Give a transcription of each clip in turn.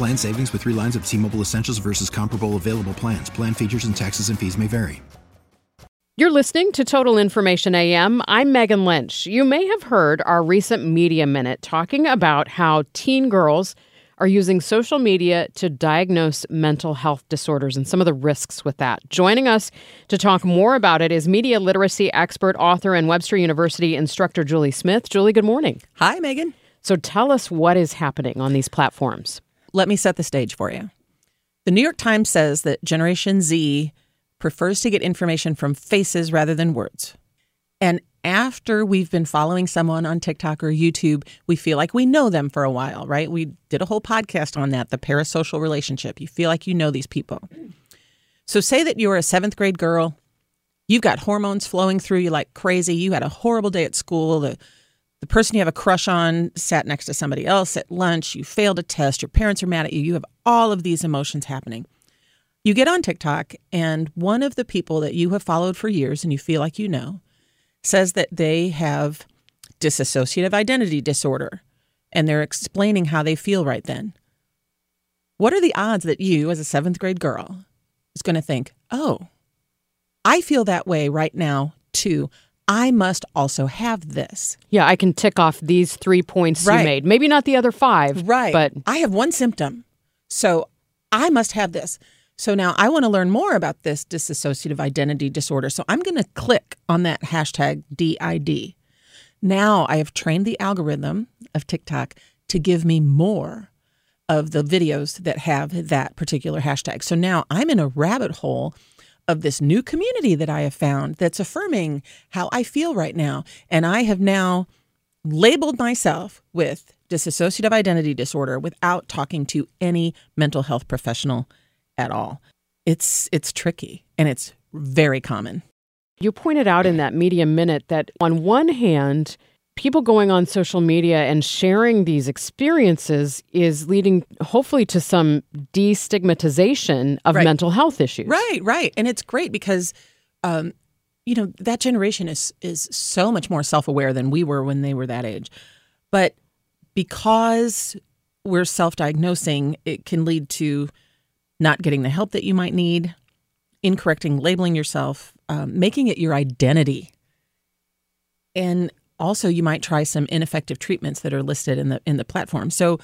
Plan savings with three lines of T Mobile Essentials versus comparable available plans. Plan features and taxes and fees may vary. You're listening to Total Information AM. I'm Megan Lynch. You may have heard our recent Media Minute talking about how teen girls are using social media to diagnose mental health disorders and some of the risks with that. Joining us to talk more about it is media literacy expert, author, and Webster University instructor Julie Smith. Julie, good morning. Hi, Megan. So tell us what is happening on these platforms. Let me set the stage for you. The New York Times says that Generation Z prefers to get information from faces rather than words. And after we've been following someone on TikTok or YouTube, we feel like we know them for a while, right? We did a whole podcast on that, the parasocial relationship. You feel like you know these people. So, say that you're a seventh grade girl, you've got hormones flowing through you like crazy, you had a horrible day at school, the the person you have a crush on sat next to somebody else at lunch, you failed a test, your parents are mad at you, you have all of these emotions happening. You get on TikTok, and one of the people that you have followed for years and you feel like you know says that they have dissociative identity disorder and they're explaining how they feel right then. What are the odds that you, as a seventh grade girl, is going to think, oh, I feel that way right now too. I must also have this. Yeah, I can tick off these three points Right. you made. Maybe not the other five. Right. But I have one symptom. So I must have this. So now I want to learn more about this dissociative identity disorder. So I'm going to click on that hashtag DID. Now I have trained the algorithm of TikTok to give me more of the videos that have that particular hashtag. So now I'm in a rabbit hole of this new community that I have found that's affirming how I feel right now. And I have now labeled myself with dissociative identity disorder without talking to any mental health professional at all. It's it's tricky and it's very common. You pointed out in that Media Minute that on one hand, people going on social media and sharing these experiences is leading hopefully to some destigmatization of Right. mental health issues. Right, right. And it's great because um you know, that generation is is so much more self-aware than we were when they were that age. But because we're self-diagnosing, it can lead to not getting the help that you might need, incorrecting labeling yourself, um, making it your identity. And also you might try some ineffective treatments that are listed in the in the platform. So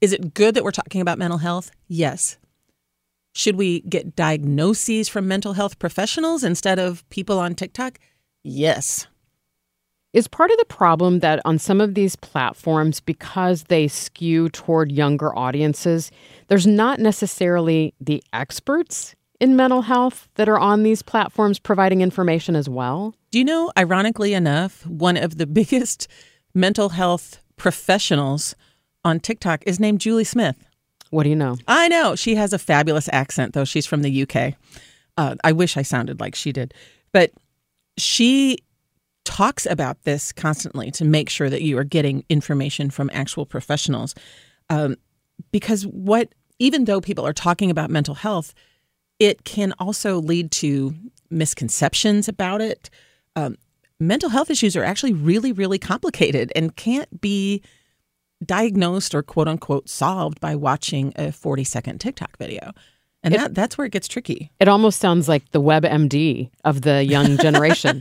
is it good that we're talking about mental health? Yes. Should we get diagnoses from mental health professionals instead of people on TikTok? Yes. Is part of the problem that on some of these platforms, because they skew toward younger audiences, there's not necessarily the experts in mental health that are on these platforms providing information as well? Do you know, ironically enough, one of the biggest mental health professionals on TikTok is named Julie Smith. What do you know? I know. She has a fabulous accent, though. She's from the UK. Uh, I wish I sounded like she did. But she talks about this constantly to make sure that you are getting information from actual professionals. Um, because what, even though people are talking about mental health, it can also lead to misconceptions about it. Um, mental health issues are actually really, really complicated and can't be diagnosed or quote unquote solved by watching a 40 second TikTok video. And It- that, that's where it gets tricky. It almost sounds like the WebMD of the young generation.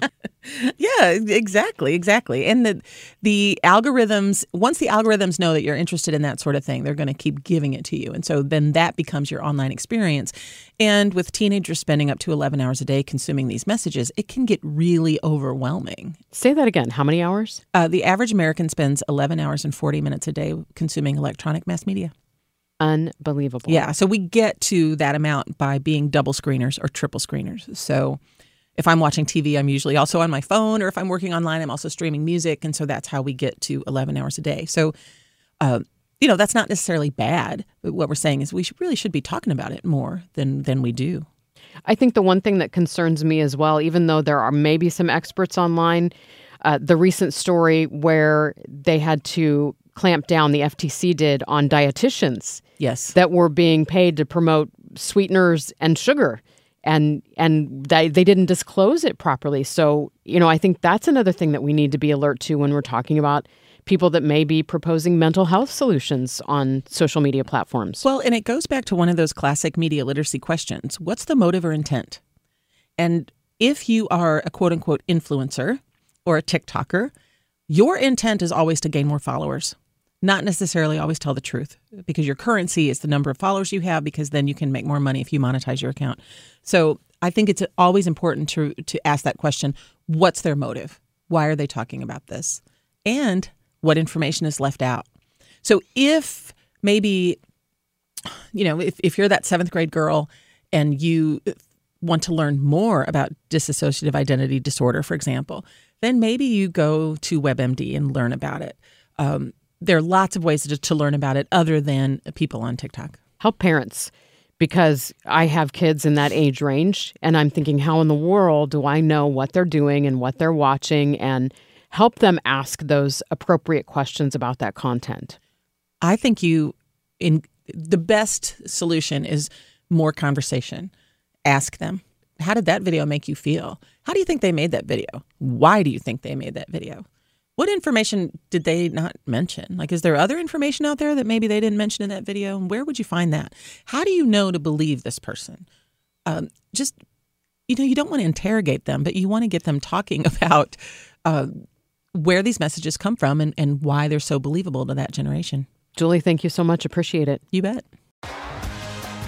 Yeah, exactly, exactly. And the the algorithms once the algorithms know that you're interested in that sort of thing, they're going to keep giving it to you. And so then that becomes your online experience. And with teenagers spending up to 11 hours a day consuming these messages, it can get really overwhelming. Say that again. How many hours? Uh, the average American spends 11 hours and 40 minutes a day consuming electronic mass media. Unbelievable. Yeah, so we get to that amount by being double screeners or triple screeners. So if I'm watching TV, I'm usually also on my phone, or if I'm working online, I'm also streaming music, and so that's how we get to 11 hours a day. So, uh, you know, that's not necessarily bad. But what we're saying is we should, really should be talking about it more than than we do. I think the one thing that concerns me as well, even though there are maybe some experts online, uh, the recent story where they had to clamp down, the FTC did, on dietitians Yes. that were being paid to promote sweeteners and sugar. And and they, they didn't disclose it properly. So, you know, I think that's another thing that we need to be alert to when we're talking about people that may be proposing mental health solutions on social media platforms. Well, and it goes back to one of those classic media literacy questions What's the motive or intent? And if you are a quote unquote influencer or a TikToker, your intent is always to gain more followers, not necessarily always tell the truth because your currency is the number of followers you have because then you can make more money if you monetize your account. So I think it's always important to, to ask that question What's their motive? Why are they talking about this? And what information is left out? So if maybe you know, if, if you're that seventh grade girl and you want to learn more about dissociative identity disorder, for example, then maybe you go to WebMD and learn about it. Um, there are lots of ways to, to learn about it other than people on TikTok. help parents because I have kids in that age range and I'm thinking how in the world do I know what they're doing and what they're watching and help them ask those appropriate questions about that content. I think you in the best solution is more conversation. Ask them, how did that video make you feel? How do you think they made that video? Why do you think they made that video? What information did they not mention? Like, is there other information out there that maybe they didn't mention in that video? And where would you find that? How do you know to believe this person? Um, just, you know, you don't want to interrogate them, but you want to get them talking about uh, where these messages come from and, and why they're so believable to that generation. Julie, thank you so much. Appreciate it. You bet.